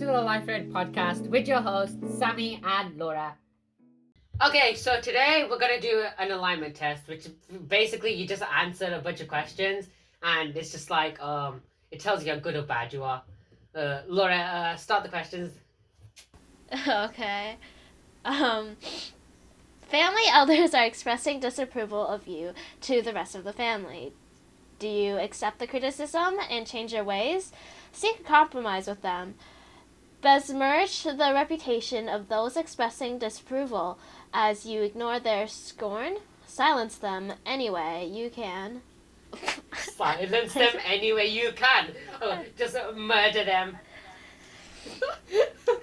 to the Life Raid podcast with your hosts, Sami and Laura. Okay, so today we're gonna do an alignment test, which basically you just answer a bunch of questions, and it's just like um, it tells you how good or bad you are. Uh, Laura, uh, start the questions. okay. Um, family elders are expressing disapproval of you to the rest of the family. Do you accept the criticism and change your ways? Seek a compromise with them. Besmirch the reputation of those expressing disapproval as you ignore their scorn. Silence them anyway you can. Silence them any way you can. Oh, just murder them.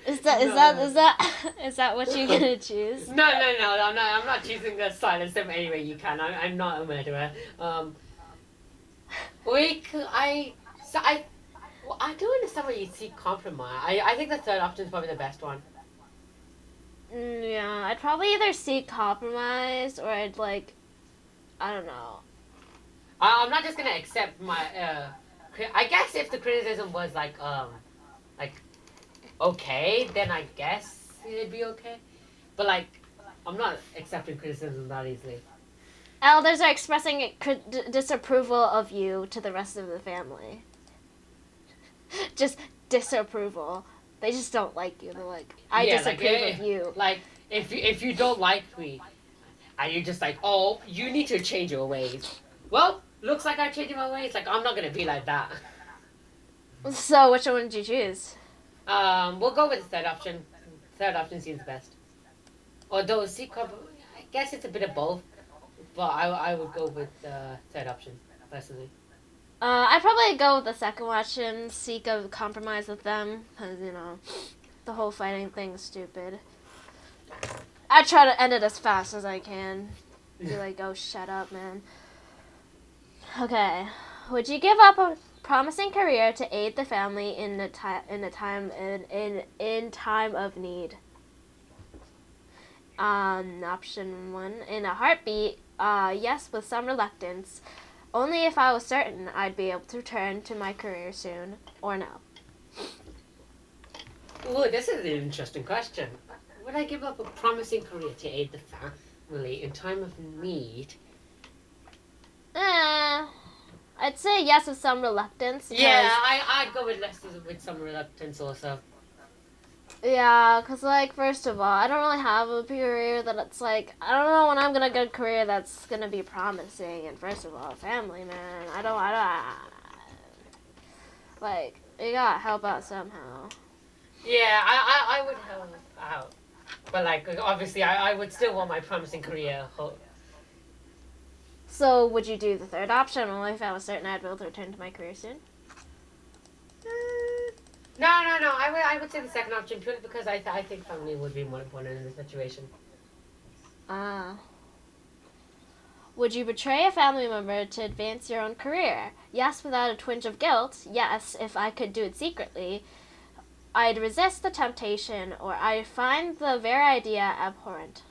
Is that is No. that is that is that what you're gonna choose? No, no, no. I'm not. I'm not choosing to silence them any way you can. I'm, I'm not a murderer. Um, we. I. So I. Well, I do understand where you see compromise. I. I think the third option is probably the best one. Mm, yeah, I'd probably either seek compromise or I'd like, I don't know. I, I'm not just gonna accept my. Uh, cri- I guess if the criticism was like um, like, okay, then I guess it'd be okay. But like, I'm not accepting criticism that easily. Elders are expressing cri- disapproval of you to the rest of the family. just disapproval. They just don't like you. They're like, I Yeah, like, disapprove eh, of you. Like, if you, if you don't like me, and you're just like, oh, you need to change your ways. Well, looks like I'm changing my ways. Like, I'm not gonna be like that. So, which one did you choose? Um, we'll go with the third option. Third option seems best. Although, see, I guess it's a bit of both, but I, I would go with the third option personally. Uh, I'd probably go with the second option, seek a compromise with them, because, you know, the whole fighting thing's stupid. I try to end it as fast as I can. Be like, oh, shut up, man. Okay. Would you give up a promising career to aid the family in the time in the time in in in time of need? Um, option one, in a heartbeat. Uh, yes, with some reluctance. Only if I was certain I'd be able to return to my career soon, or no. Ooh, this is an interesting question. Would I give up a promising career to aid the family in time of need? Eh, I'd say yes with some reluctance. Yeah, I, I'd go with less with some reluctance also. Yeah, because, like, first of all, I don't really have a career that it's like, I don't know when I'm going to get a career that's going to be promising. And, first of all, family, man. I don't, I don't, like, you gotta help out somehow. Yeah, I, I, I would help out. But, like, obviously, I, I would still want my promising career. ho- So, would you do the third option, only if I was certain I'd be able to return to my career soon? Mm, No, no, no. I would, I would say the second option purely because I, th- I think family would be more important in this situation. Ah. Would you betray a family member to advance your own career? Yes, without a twinge of guilt. Yes, if I could do it secretly. I'd resist the temptation, or I'd find the very idea abhorrent.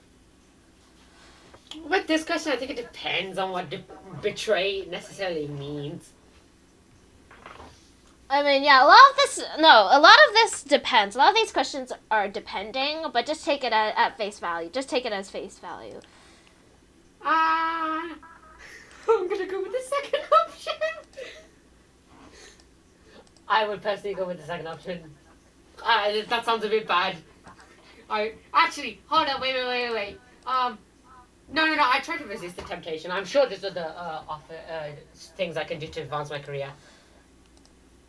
With this question, I think it depends on what de- betray necessarily means. I mean, yeah, a lot of this, no, a lot of this depends. A lot of these questions are depending, but just take it at, at face value. Just take it as face value. Ah, I'm gonna go with the second option. I would personally go with the second option. Uh, that sounds a bit bad. I actually hold on, wait, wait, wait, wait, wait. Um, no, no, no. I try to resist the temptation. I'm sure there's other uh, offer, uh, things I can do to advance my career.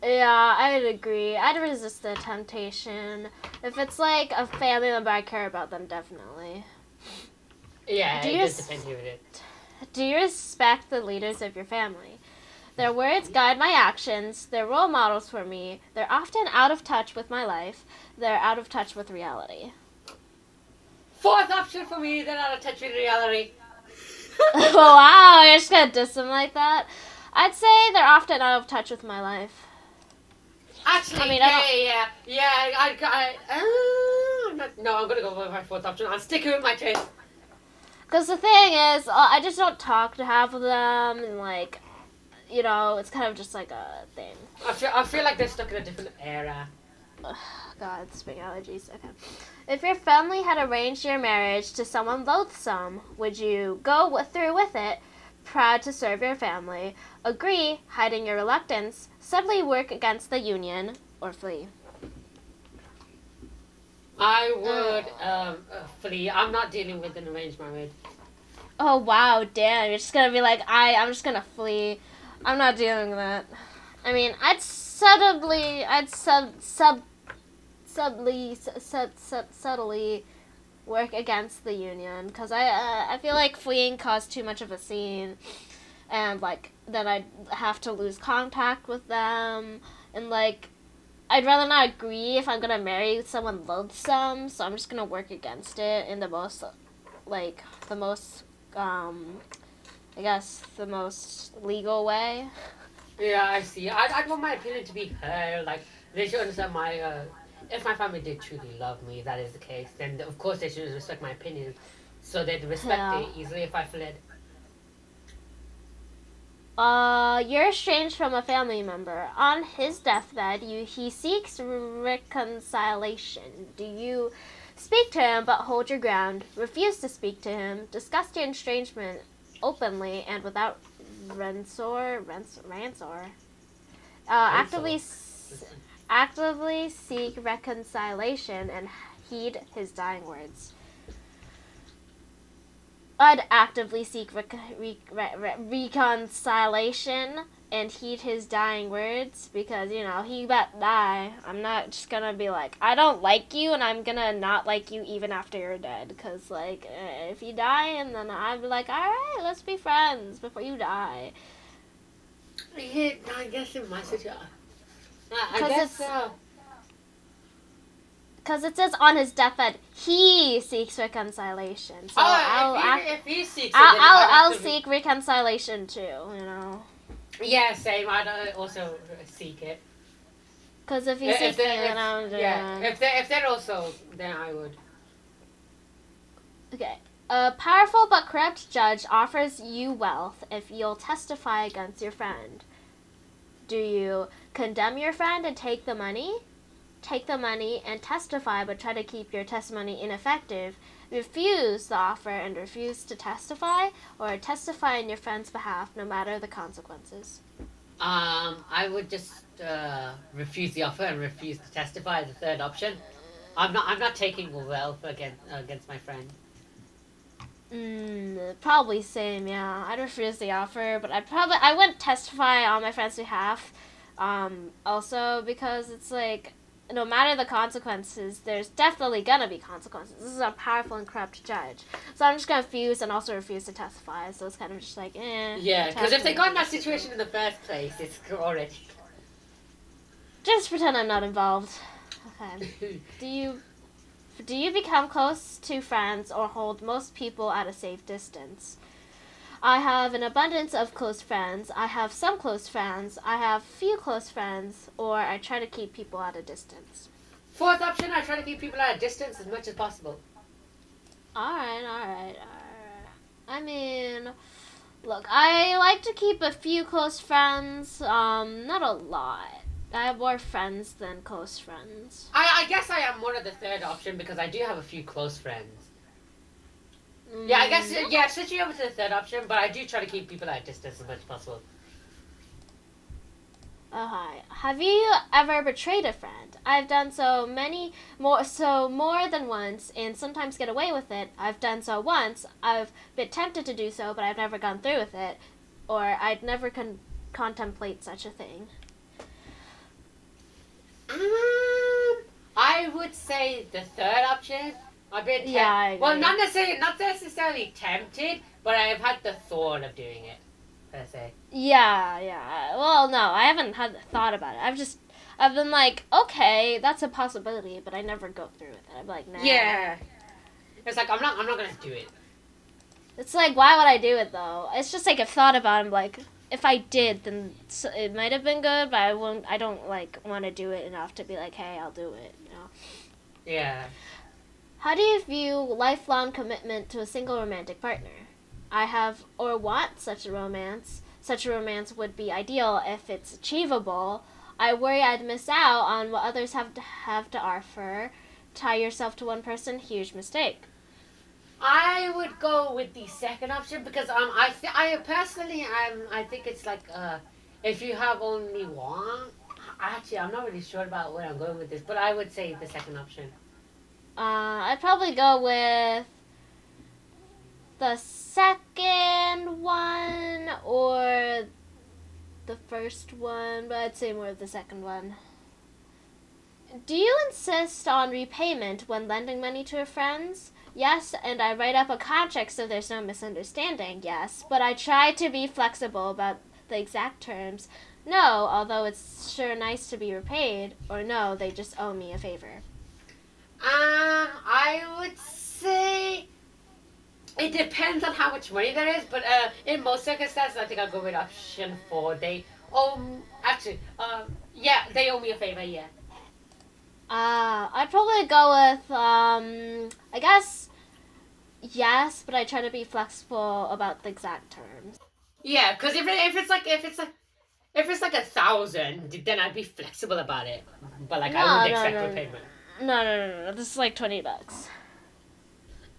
Yeah, I'd agree. I'd resist the temptation. If it's like a family member I care about, then definitely. Yeah, Do it you does s- depend who it is. Do you respect the leaders of your family? Their words guide my actions. They're role models for me. They're often out of touch with my life. They're out of touch with reality. Fourth option for me. They're out of touch with reality. wow, you're just gonna diss them like that? I'd say they're often out of touch with my life. Actually, I mean, I yeah, yeah, yeah. I, I, uh, I'm not, no, I'm gonna go with my fourth option. I'm sticking with my choice. Because the thing is, uh, I just don't talk to half of them, and like, you know, it's kind of just like a thing. I feel, I feel like they're stuck in a different era. ugh, God, spring allergies. Okay. If your family had arranged your marriage to someone loathsome, would you go w- through with it, proud to serve your family, agree, hiding your reluctance, subtly work against the union, or flee? I would um, uh, flee. I'm not dealing with an arranged marriage. Oh wow, damn! You're just gonna be like, I, I'm just gonna flee. I'm not dealing with that. I mean, I'd subtly, I'd sub, sub, subtly, sub, sub, subtly work against the union because I, uh, I feel like fleeing caused too much of a scene, and like then I'd have to lose contact with them, and like. I'd rather not agree if I'm gonna marry someone loathsome, so I'm just gonna work against it in the most, like, the most um, I guess the most legal way. Yeah, I see. I I want my opinion to be heard. Like they should understand my. Uh, if my family did truly love me, that is the case. Then of course they should respect my opinion, so they'd respect Yeah. it easily if I fled. Uh, you're estranged from a family member. On his deathbed, you he seeks reconciliation. Do you speak to him but hold your ground? Refuse to speak to him. Discuss your estrangement openly and without rancor, rancor, rancor. Uh, actively, s- actively seek reconciliation and heed his dying words. I'd actively seek rec- re- re- re- reconciliation and heed his dying words because you know he about to die. I'm not just gonna be like I don't like you and I'm gonna not like you even after you're dead because like eh, if you die and then I'd be like all right let's be friends before you die. I guess in my situation. Uh, I, I guess so. Because it says on his deathbed he seeks reconciliation. So oh, I'll, if, he, if he seeks I'll, then I'll, I'll to be- seek reconciliation too. You know. Yeah, same. I'd uh, also uh, seek it. Because if he uh, If seeking they- it, if- then I'm Yeah, if they if they're also, then I would. Okay. A powerful but corrupt judge offers you wealth if you'll testify against your friend. Do you condemn your friend and take the money? Take the money and testify but try to keep your testimony ineffective. Refuse the offer and refuse to testify, or testify in your friend's behalf no matter the consequences. Um, I would just uh, refuse the offer and refuse to testify as a third option. I'm not. I'm not taking wealth against against my friend. Mm, probably same, yeah. I'd refuse the offer, but I'd probably I wouldn't testify on my friend's behalf. Um, also because it's like no matter the consequences, there's definitely gonna be consequences. This is a powerful and corrupt judge, so I'm just gonna refuse and also refuse to testify. So it's kind of just like, eh. Yeah, because if they got in that situation in the first place, it's already. just pretend I'm not involved. Okay. Do you do you become close to friends or hold most people at a safe distance? I have an abundance of close friends. I have some close friends. I have few close friends, or I try to keep people at a distance. Fourth option, I try to keep people at a distance as much as possible. All right, all right, all right. I mean, look, I like to keep a few close friends. Um, not a lot. I have more friends than close friends. I, I guess I am more of the third option because I do have a few close friends. Yeah, I guess Mm. yeah, switch you over to the third option, but I do try to keep people at a distance as much as possible. Okay. Have you ever betrayed a friend? I've done so many more so more than once and sometimes get away with it. I've done so once. I've been tempted to do so, but I've never gone through with it. Or I'd never con- contemplate such a thing. Um, I would say the third option. I've been temp- Yeah, I well, not necessarily not necessarily tempted, but I have had the thought of doing it per se. Yeah, yeah. Well, no, I haven't had thought about it. I've just I've been like, okay, that's a possibility, but I never go through with it. I'm like, nah. Yeah, it's like I'm not I'm not gonna do it. It's like, why would I do it though? It's just like I've thought about. It, I'm like, if I did, then it might have been good, but I won't. I don't like want to do it enough to be like, hey, I'll do it. You know. Yeah. How do you view lifelong commitment to a single romantic partner? I have or want such a romance. Such a romance would be ideal if it's achievable. I worry I'd miss out on what others have to have to offer. Tie yourself to one person, huge mistake. I would go with the second option because um I th- I personally um I think it's like uh if you have only one actually I'm not really sure about where I'm going with this but I would say the second option. Uh, I'd probably go with the second one or the first one, but I'd say more of the second one. Do you insist on repayment when lending money to your friends? Yes, and I write up a contract so there's no misunderstanding, yes, but I try to be flexible about the exact terms. No, although it's sure nice to be repaid, or no, they just owe me a favor. Um, I would say it depends on how much money there is, but uh, in most circumstances, I think I'll go with option four. They owe, actually, um, yeah, they owe me a favor. Yeah. Uh, I'd probably go with um, I guess yes, but I try to be flexible about the exact terms. Yeah, because if it, if it's like if it's like if it's like a thousand, then I'd be flexible about it. But like No, I would no, accept no, repayment. No, no, no, no. This is like twenty bucks.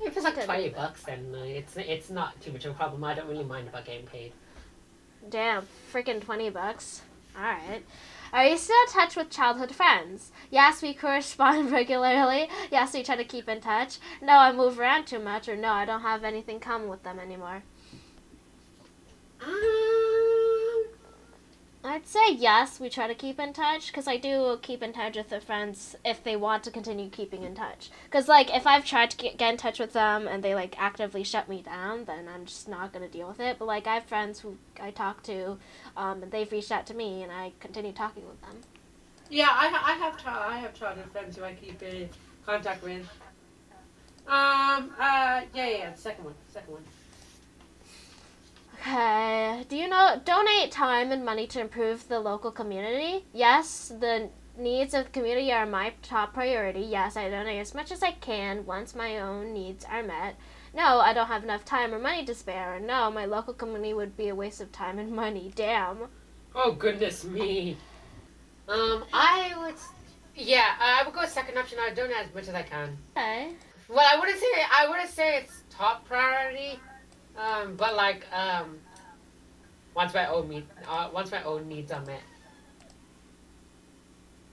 If it's like twenty bucks, then uh, it's it's not too much of a problem. I don't really mind about getting paid. Damn, freaking twenty bucks. All right. Are you still in touch with childhood friends? Yes, we correspond regularly. Yes, we try to keep in touch. No, I move around too much, or no, I don't have anything common with them anymore. Um, I'd say yes, we try to keep in touch because I do keep in touch with the friends if they want to continue keeping in touch. Because, like, if I've tried to get, in touch with them and they, like, actively shut me down, then I'm just not going to deal with it. But, like, I have friends who I talk to um, and they've reached out to me and I continue talking with them. yeah, I I have I have childhood friends who I keep in contact with. Um. Uh. Yeah. Yeah. Second one. Second one. Okay. Do donate time and money to improve the local community? Yes, the needs of the community are my top priority. Yes, I donate as much as I can once my own needs are met. No, I don't have enough time or money to spare. No, my local community would be a waste of time and money. Damn. Oh goodness me. Um. I would. Yeah. I would go second option. I donate as much as I can. Okay. Well, I wouldn't say I wouldn't say it's top priority, um, but like um, once my own need, uh, once my own needs are met.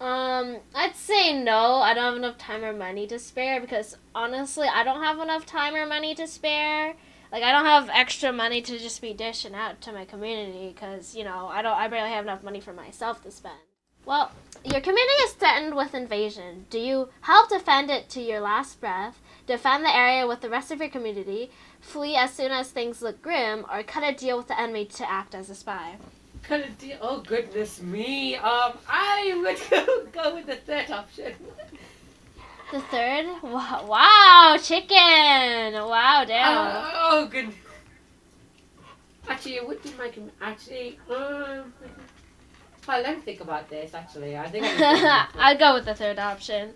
Um, I'd say no. I don't have enough time or money to spare because honestly, I don't have enough time or money to spare. Like I don't have extra money to just be dishing out to my community because you know I don't. I barely have enough money for myself to spend. Well, your community is threatened with invasion. Do you help defend it to your last breath? Defend the area with the rest of your community? Flee as soon as things look grim, or cut a deal with the enemy to act as a spy? Cut a deal. Oh goodness me. Um, I would go, with the third option. The third? Wow, wow chicken! Wow, damn. Uh, oh good. Actually, it would be my com- actually. Um, well, let me think about this. Actually, I think I'm gonna go with I'd go with the third option.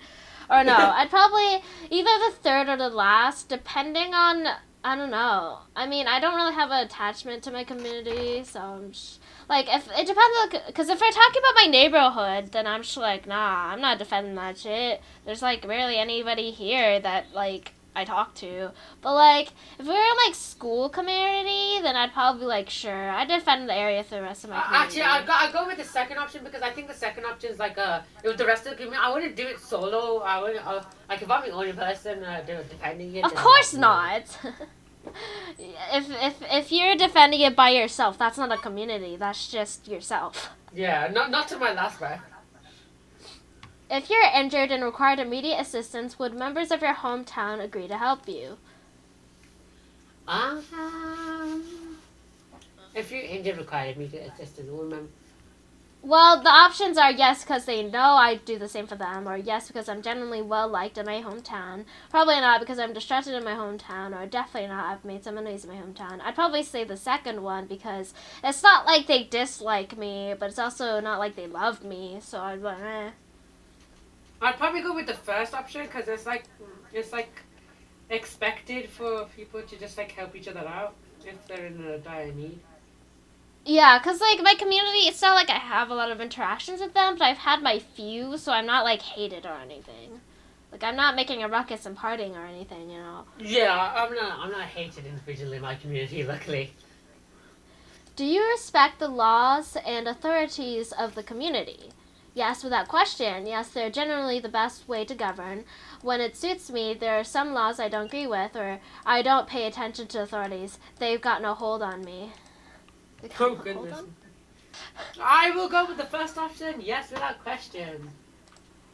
Or no, I'd probably either the third or the last, depending on I don't know. I mean, I don't really have an attachment to my community, so I'm just, like if it depends because if we're talking about my neighborhood, then I'm just like, nah, I'm not defending that shit. There's like barely anybody here that like I talk to. But like if we were in like school community, then I'd probably be like, sure, I defend the area for the rest of my Uh, community. actually, I'll go, I'll go with the second option because I think the second option is like uh, with the rest of the community. I wouldn't do it solo. I wouldn't uh, like if I'm the only person uh, do defending it. Of course not. if if if you're defending it by yourself, that's not a community. That's just yourself. Yeah, not not to my last breath. If you're injured and required immediate assistance, would members of your hometown agree to help you? Um, if you're injured, required immediate assistance. Remember, Well, the options are yes because they know I do the same for them, or yes because I'm generally well liked in my hometown. Probably not because I'm distracted in my hometown, or definitely not I've made some enemies in my hometown. I'd probably say the second one because it's not like they dislike me, but it's also not like they love me. So I'd be like, eh. I'd probably go with the first option because it's like it's like expected for people to just like help each other out if they're in a dire need. Yeah, because, like, my community, it's not like I have a lot of interactions with them, but I've had my few, so I'm not, like, hated or anything. Like, I'm not making a ruckus and partying or anything, you know. Yeah, I'm not. I'm not hated individually in my community. Luckily. Do you respect the laws and authorities of the community? Yes, without question. Yes, they're generally the best way to govern. When it suits me, there are some laws I don't agree with, or I don't pay attention to authorities. They've got no hold on me. Oh goodness. I will go with the first option. Yes, without question.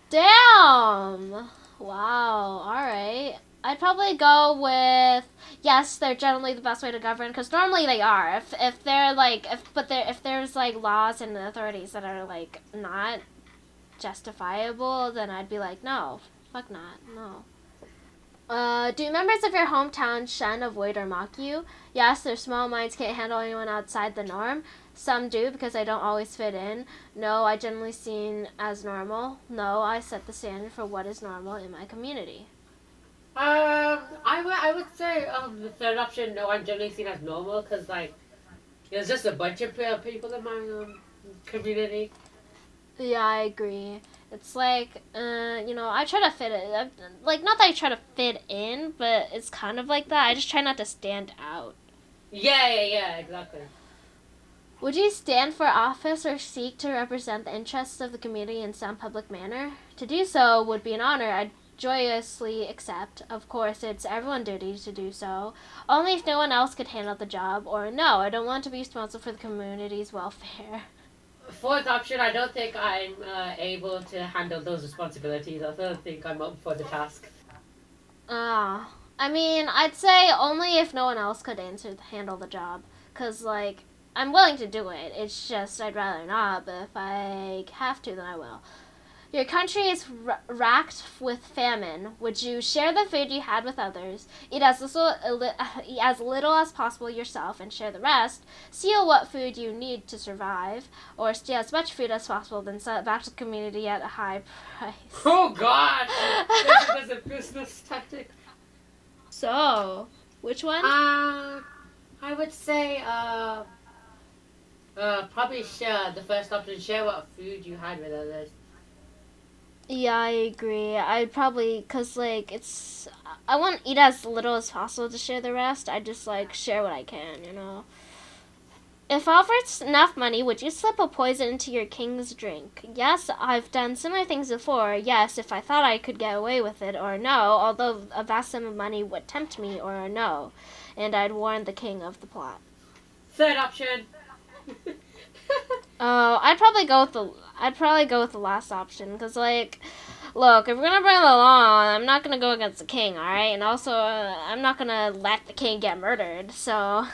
Damn! Wow, alright. I'd probably go with yes, they're generally the best way to govern because normally they are. If if they're like if but there if there's like laws and authorities that are like not justifiable, then I'd be like no, fuck not, no. Uh, do members of your hometown shun, avoid, or mock you? Yes, their small minds can't handle anyone outside the norm. Some do because I don't always fit in. No, I generally seen as normal. No, I set the standard for what is normal in my community. Um, I would I would say um the third option. No, I'm generally seen as normal because like there's just a bunch of people in my um community. Yeah, I agree. It's like, uh, you know, I try to fit it. I- Like, not that I try to fit in, but it's kind of like that. I just try not to stand out. Yeah, yeah, yeah, exactly. Would you stand for office or seek to represent the interests of the community in some public manner? To do so would be an honor I'd joyously accept. Of course, it's everyone's duty to do so, only if no one else could handle the job, or no, I don't want to be responsible for the community's welfare. Fourth option. I don't think I'm uh, able to handle those responsibilities. I don't think I'm up for the task. Ah, I mean, I'd say only if no one else could answer handle the job, cause like I'm willing to do it. It's just I'd rather not, but if I have to, then I will. Your country is r- racked with famine. Would you share the food you had with others, eat as little, eat as little as possible yourself, and share the rest? Steal what food you need to survive, or steal as much food as possible, then sell it back to the community at a high price. Oh God! this is a business tactic. So, which one? Uh, I would say uh, uh probably share the first option. Share what food you had with others. Yeah, I agree. I'd probably, cause like it's, I want to eat as little as possible to share the rest. I just like share what I can, you know. If offered enough money, would you slip a poison into your king's drink? Yes, I've done similar things before. Yes, if I thought I could get away with it, or no, although a vast sum of money would tempt me, or no, and I'd warn the king of the plot. Third option. Oh, I'd probably go with the I'd probably go with the last option because like, look, if we're gonna bring the law, I'm not gonna go against the king, all right? And also, uh, I'm not gonna let the king get murdered. So,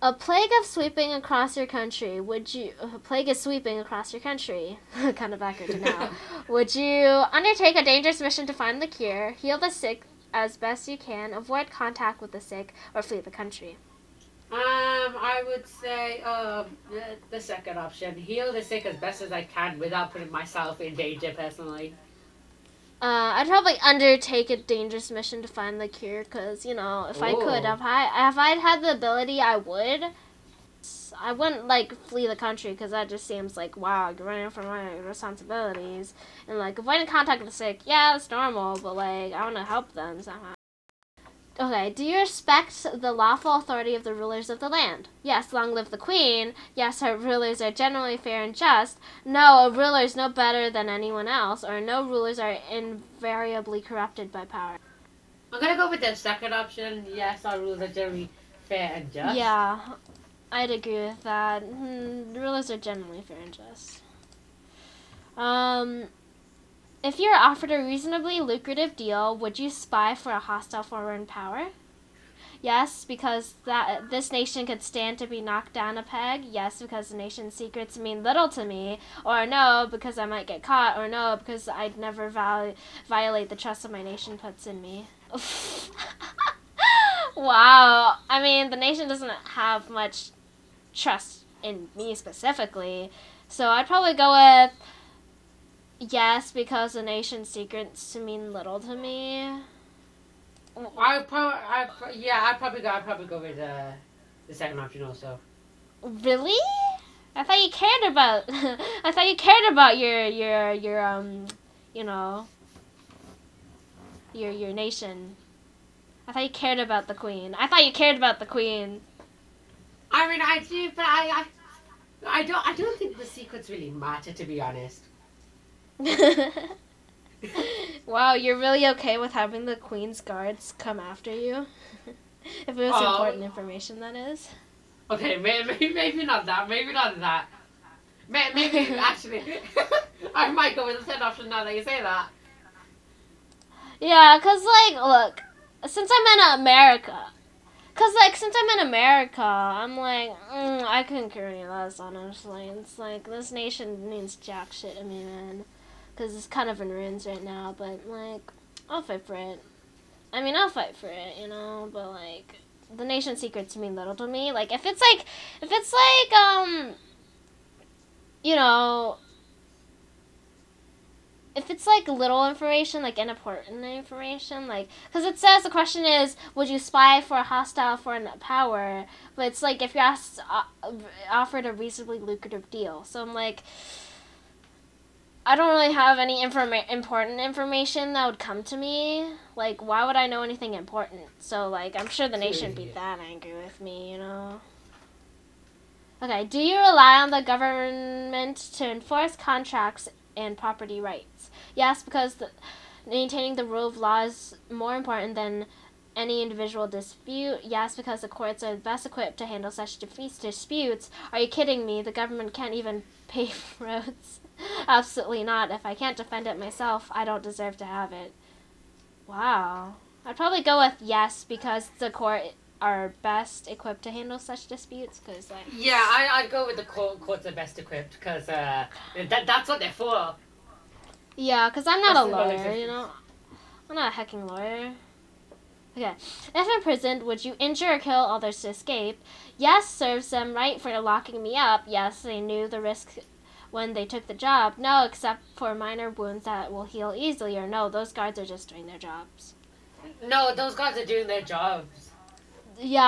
a plague of sweeping across your country. Would you? A plague is sweeping across your country. kind of accurate to now. Would you undertake a dangerous mission to find the cure, heal the sick as best you can, avoid contact with the sick, or flee the country? Um, I would say um the, the second option. Heal the sick as best as I can without putting myself in danger personally. Uh, I'd probably undertake a dangerous mission to find the cure, cause you know, if I could, if I if I'd had the ability, I would. I wouldn't like flee the country, cause that just seems like wow, you're running from my responsibilities. And like avoiding contact with the sick, yeah, that's normal, but like I want to help them somehow. Okay, do you respect the lawful authority of the rulers of the land? Yes, long live the queen. Yes, her rulers are generally fair and just. No, a ruler is no better than anyone else, or no rulers are invariably corrupted by power. I'm gonna go with the second option. Yes, our rules are generally fair and just. Yeah, I'd agree with that. Hmm, rulers are generally fair and just. Um, if you were offered a reasonably lucrative deal, would you spy for a hostile foreign power? Yes, because that this nation could stand to be knocked down a peg. Yes, because the nation's secrets mean little to me. Or no, because I might get caught. Or no, because I'd never violate the trust that my nation puts in me. wow. I mean, the nation doesn't have much trust in me specifically. So I'd probably go with yes, because the nation's secrets mean little to me. I probably, I yeah, I probably go. I probably go with uh, the second option also. Really? I thought you cared about. I thought you cared about your your your um, you know. Your your nation. I thought you cared about the queen. I thought you cared about the queen. I mean, I do, but I, I, I don't, I don't think the secrets really matter, to be honest. wow, you're really okay with having the queen's guards come after you? if it was Oh. important information, that is. Okay, maybe, maybe not that. Maybe not that. Maybe actually, I might go with the third option now that you say that. Yeah, cause like, look, since I'm in America, cause like since I'm in America, I'm like, mm, I couldn't care any less. Honestly, it's like this nation means jack shit to me, man. Cause it's kind of in ruins right now, but like, I'll fight for it. I mean, I'll fight for it, you know. But like, the nation secrets mean little to me. Like, if it's like, if it's like, um, you know, if it's like little information, like unimportant information, like because it says the question is, would you spy for a hostile foreign power? But it's like if you're asked, uh, offered a reasonably lucrative deal. So I'm like, I don't really have any informa- important information that would come to me. Like, why would I know anything important? So like, I'm sure the nation would be that angry with me, you know. Okay, do you rely on the government to enforce contracts and property rights? Yes, because the, maintaining the rule of law is more important than any individual dispute. Yes, because the courts are best equipped to handle such defeats, disputes. Are you kidding me? The government can't even pave roads. Absolutely not. If I can't defend it myself, I don't deserve to have it. Wow. I'd probably go with yes because the court are best equipped to handle such disputes. Because like Yeah, I, I'd go with the court, courts are best equipped because uh, that, that's what they're for. Yeah, because I'm not That's a lawyer, you know? I'm not a hecking lawyer. Okay. If imprisoned, would you injure or kill others to escape? Yes, serves them right for locking me up. Yes, they knew the risk when they took the job. No, except for minor wounds that will heal easily. Or no, those guards are just doing their jobs. No, those guards are doing their jobs. Yeah,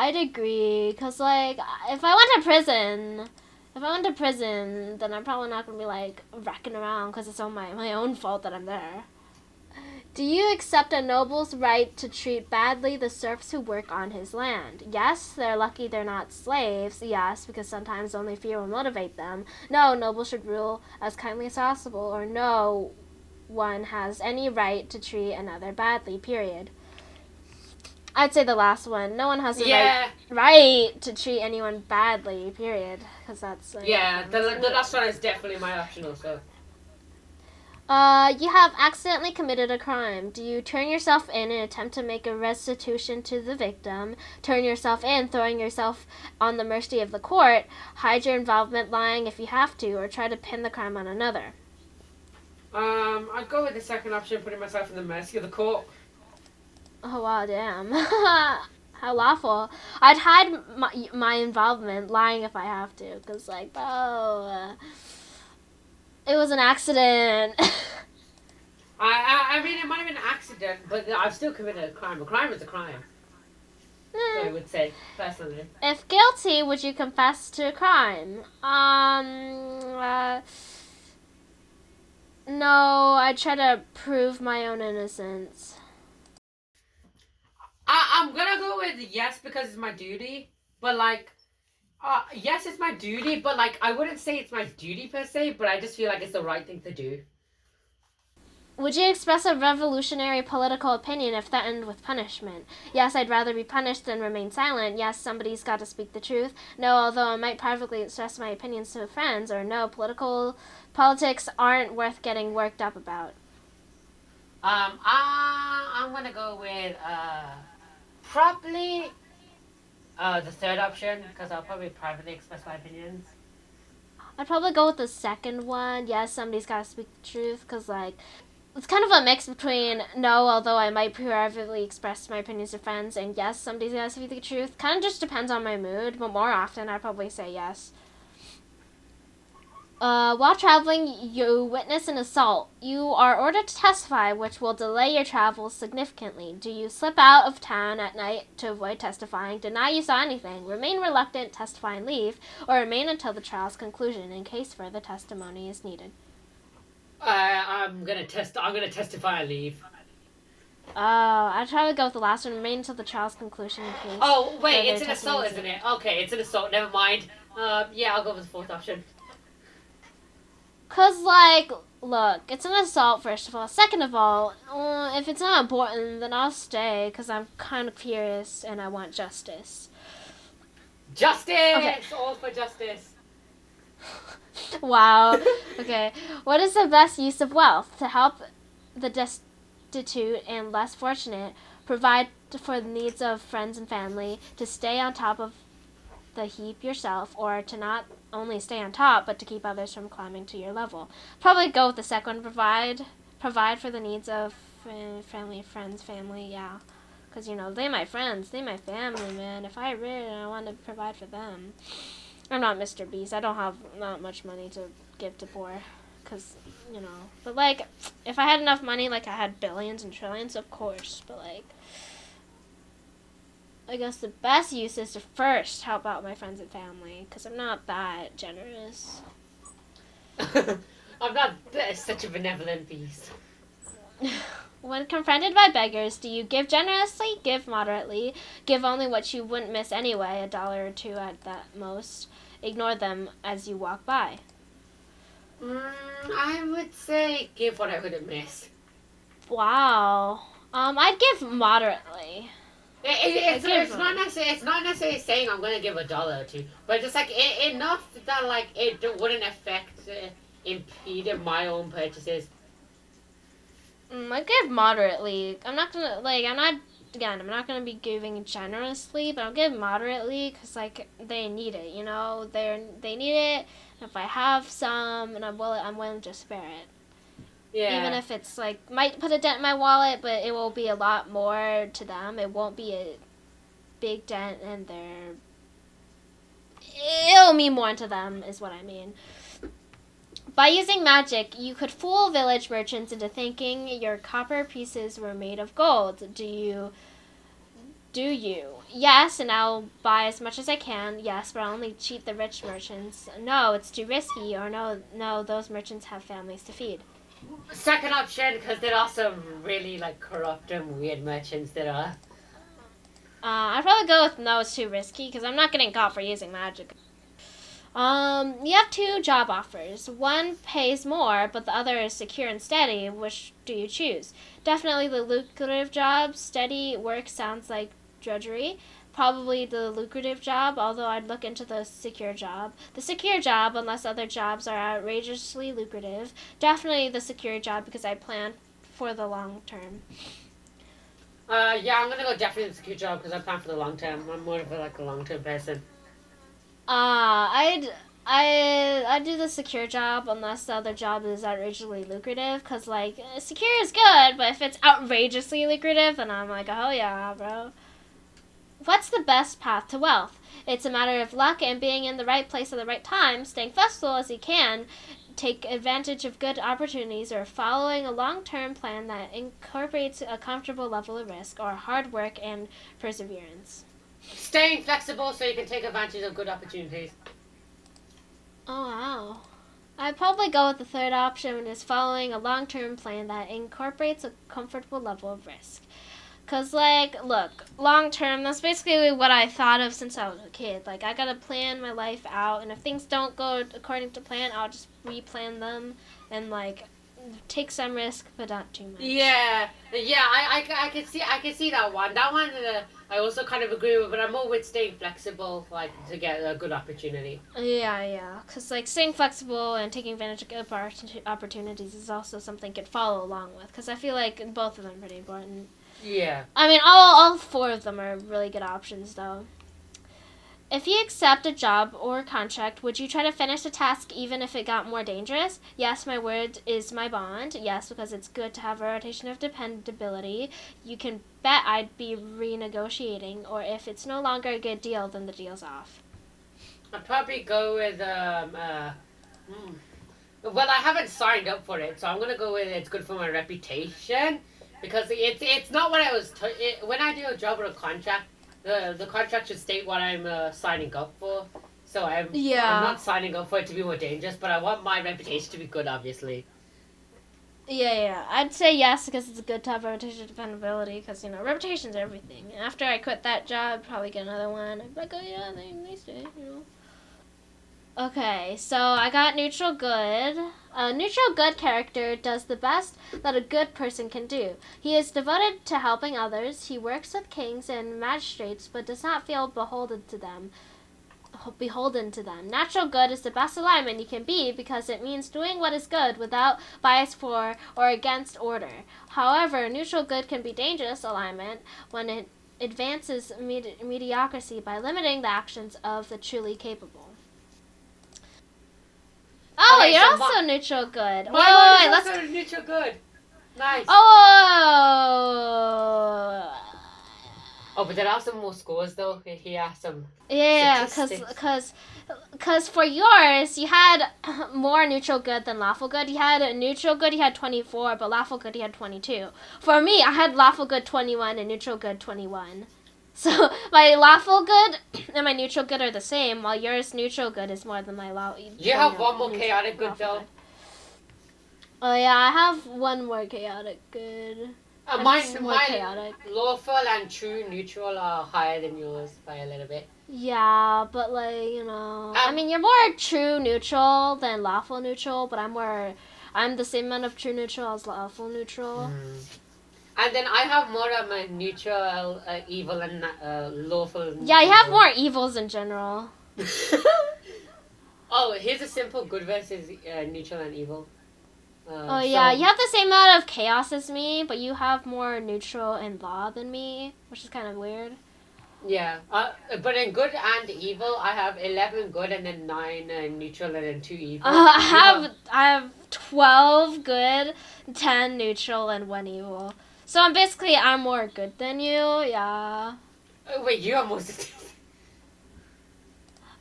I'd agree. Because, like, if I went to prison, if I went to prison, then I'm probably not going to be, like, wrecking around because it's all my, my own fault that I'm there. Do you accept a noble's right to treat badly the serfs who work on his land? Yes, they're lucky they're not slaves. Yes, because sometimes only fear will motivate them. No, nobles should rule as kindly as possible. Or no one has any right to treat another badly, period. I'd say the last one. No one has the right Yeah, right to treat anyone badly. Period. Because that's like, yeah. The, the last one is definitely my option also. Uh, you have accidentally committed a crime. Do you turn yourself in and attempt to make a restitution to the victim? Turn yourself in, throwing yourself on the mercy of the court. Hide your involvement, lying if you have to, or try to pin the crime on another. Um, I'd go with the second option, putting myself in the mercy of the court. Oh wow, damn. How lawful. I'd hide my, my involvement, lying if I have to, because like, oh. uh, it was an accident. I, I, I mean, it might have been an accident, but I've still committed a crime. A crime is a crime. I would say personally. If guilty, would you confess to a crime? Um, uh, no, I try to prove my own innocence. I, I'm gonna go with yes because it's my duty, but like, uh, yes, it's my duty, but like, I wouldn't say it's my duty per se, but I just feel like it's the right thing to do. Would you express a revolutionary political opinion if threatened with punishment? Yes, I'd rather be punished than remain silent. Yes, somebody's got to speak the truth. No, although I might privately express my opinions to friends. Or no, political politics aren't worth getting worked up about. Um, I, I'm gonna go with uh, probably uh the third option because I'll probably privately express my opinions. I'd probably go with the second one. Yes, somebody's got to speak the truth because, like, it's kind of a mix between no, although I might privately express my opinions to friends, and yes, somebody's got to speak the truth. Kind of just depends on my mood, but more often I'd probably say yes. Uh, while traveling, you witness an assault. You are ordered to testify, which will delay your travels significantly. Do you slip out of town at night to avoid testifying, deny you saw anything, remain reluctant, testify and leave, or remain until the trial's conclusion in case further testimony is needed? Uh, I'm gonna test. I'm gonna testify and leave. Oh, I try to go with the last one. Remain until the trial's conclusion in case. Oh wait, it's an assault, isn't it? Okay, it's an assault. Never mind. Uh, yeah, I'll go with the fourth option. Cause like, look, it's an assault first of all. Second of all, uh, if it's not important, then I'll stay. Cause I'm kind of curious and I want justice. Justice. Okay. All for justice. wow. Okay. What is the best use of wealth to help the destitute and less fortunate? Provide for the needs of friends and family. To stay on top of the heap yourself, or to not only stay on top, but to keep others from climbing to your level. Probably go with the second. Provide provide for the needs of uh, family, friends, family. Yeah. Cause you know they my friends, they my family, man. If I rich, I want to provide for them. I'm not Mr. Beast. I don't have not much money to give to poor, cause you know. But like, if I had enough money, like I had billions and trillions, of course. But like, I guess the best use is to first help out my friends and family, cause I'm not that generous. I'm not such a benevolent beast. When confronted by beggars, do you give generously, give moderately, give only what you wouldn't miss anyway, a dollar or two at that most, ignore them as you walk by? Mm, I would say give what I wouldn't miss. Wow. Um, I'd give moderately. It, it, it's, it's not necessarily it's not necessarily saying I'm gonna give a dollar or two, but just like e enough that like it wouldn't affect uh, impede my own purchases. Mm, I give moderately. I'm not gonna like. I'm not. Again, I'm not gonna be giving generously, but I'll give moderately because like they need it. You know, they they need it. If I have some, and I'm willing, I'm willing to spare it. Yeah. Even if it's like might put a dent in my wallet, but it will be a lot more to them. It won't be a big dent in their. It'll mean more to them, is what I mean. By using magic, you could fool village merchants into thinking your copper pieces were made of gold. Do you? Do you? Yes, and I'll buy as much as I can. Yes, but I'll only cheat the rich merchants. No, it's too risky. Or no, no, those merchants have families to feed. Second option because they're also really like corrupt and weird merchants that are. Uh, I'd probably go with no, it's too risky because I'm not getting caught for using magic. Um, you have two job offers. One pays more, but the other is secure and steady. Which do you choose? Definitely the lucrative job. Steady work sounds like drudgery. Probably the lucrative job, although I'd look into the secure job. The secure job, unless other jobs are outrageously lucrative. Definitely the secure job because I plan for the long term. Uh, yeah, I'm gonna go definitely the secure job because I plan for the long term. I'm more of a, like a long term person. Uh, I'd I I do the secure job unless the other job is outrageously lucrative. Cause like secure is good, but if it's outrageously lucrative, then I'm like, oh yeah, bro. What's the best path to wealth? It's a matter of luck and being in the right place at the right time, staying flexible as you can, take advantage of good opportunities, or following a long-term plan that incorporates a comfortable level of risk, or hard work and perseverance. Staying flexible so you can take advantage of good opportunities. Oh wow. I'd probably go with the third option, which is following a long term plan that incorporates a comfortable level of risk. Cause like, look, long term, that's basically what I thought of since I was a kid. Like, I gotta plan my life out, and if things don't go according to plan, I'll just replan them and like take some risk, but not too much. Yeah, yeah, I, I, I can see I can see that one. That one uh, I also kind of agree with, but I'm more with staying flexible, like to get a good opportunity. Yeah, yeah. Because, like, staying flexible and taking advantage of good opportunities is also something you could follow along with. Because I feel like both of them are pretty important. Yeah. I mean, all, all four of them are really good options, though. If you accept a job or contract, would you try to finish a task even if it got more dangerous? Yes, my word is my bond. Yes, because it's good to have a rotation of dependability. You can bet I'd be renegotiating, or if it's no longer a good deal, then the deal's off. I'd probably go with um uh Hmm. Well, I haven't signed up for it, so I'm gonna go with it's good for my reputation because it's it's not what I was. T- it, when I do a job or a contract, the the contract should state what I'm uh, signing up for. So I'm Yeah. I'm not signing up for it to be more dangerous, but I want my reputation to be good, obviously. Yeah, yeah. I'd say yes because it's a good to have reputation dependability because, you know, reputation's everything. After I quit that job, I'd probably get another one. I'd be like, oh, yeah, they, they stay, you know. Okay, so I got neutral good. A neutral good character does the best that a good person can do. He is devoted to helping others. He works with kings and magistrates, but does not feel beholden to them. Beholden to them. Neutral good is the best alignment you can be because it means doing what is good without bias for or against order. However, neutral good can be dangerous alignment when it advances medi- mediocrity by limiting the actions of the truly capable. Oh, Okay, you're so also my- neutral good. Wait, My wait, wait, let's. also neutral good. Nice. Oh. Oh, but there are some more scores though. Here are some. Yeah, because because because for yours you had more neutral good than lawful good. You had a neutral good, you had twenty four, but lawful good you had twenty two. For me, I had lawful good twenty one and neutral good twenty one. So my lawful good and my neutral good are the same, while yours neutral good is more than my law. You have one more chaotic good though. Oh yeah, I have one more chaotic good. Uh, mine, more mine, chaotic. lawful and true neutral are higher than yours by a little bit. Yeah, but like you know, I Um, mean, you're more true neutral than lawful neutral, but I'm more, I'm the same amount of true neutral as lawful neutral. Mm. And then I have more of a neutral, uh, evil, and uh, lawful. Yeah, you have more evils in general. oh, here's a simple good versus uh, neutral and evil. Uh, Oh yeah, so- you have the same amount of chaos as me, but you have more neutral and law than me, which is kind of weird. Yeah, uh, but in good and evil, I have eleven good and then nine uh, neutral and then two evil. Uh, I have I have twelve good, ten neutral, and one evil. So I'm basically I'm more good than you. Yeah, Uh, wait, you are most.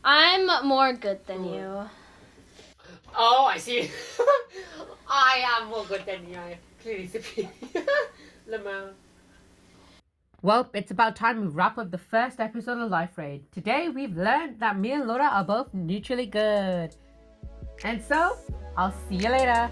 I'm more good than Ooh. you. oh, I see. I am more good than you. I clearly superior. Lamau. Well, it's about time we wrap up the first episode of Life Raid. Today we've learned that me and Laura are both neutrally good. And so, I'll see you later.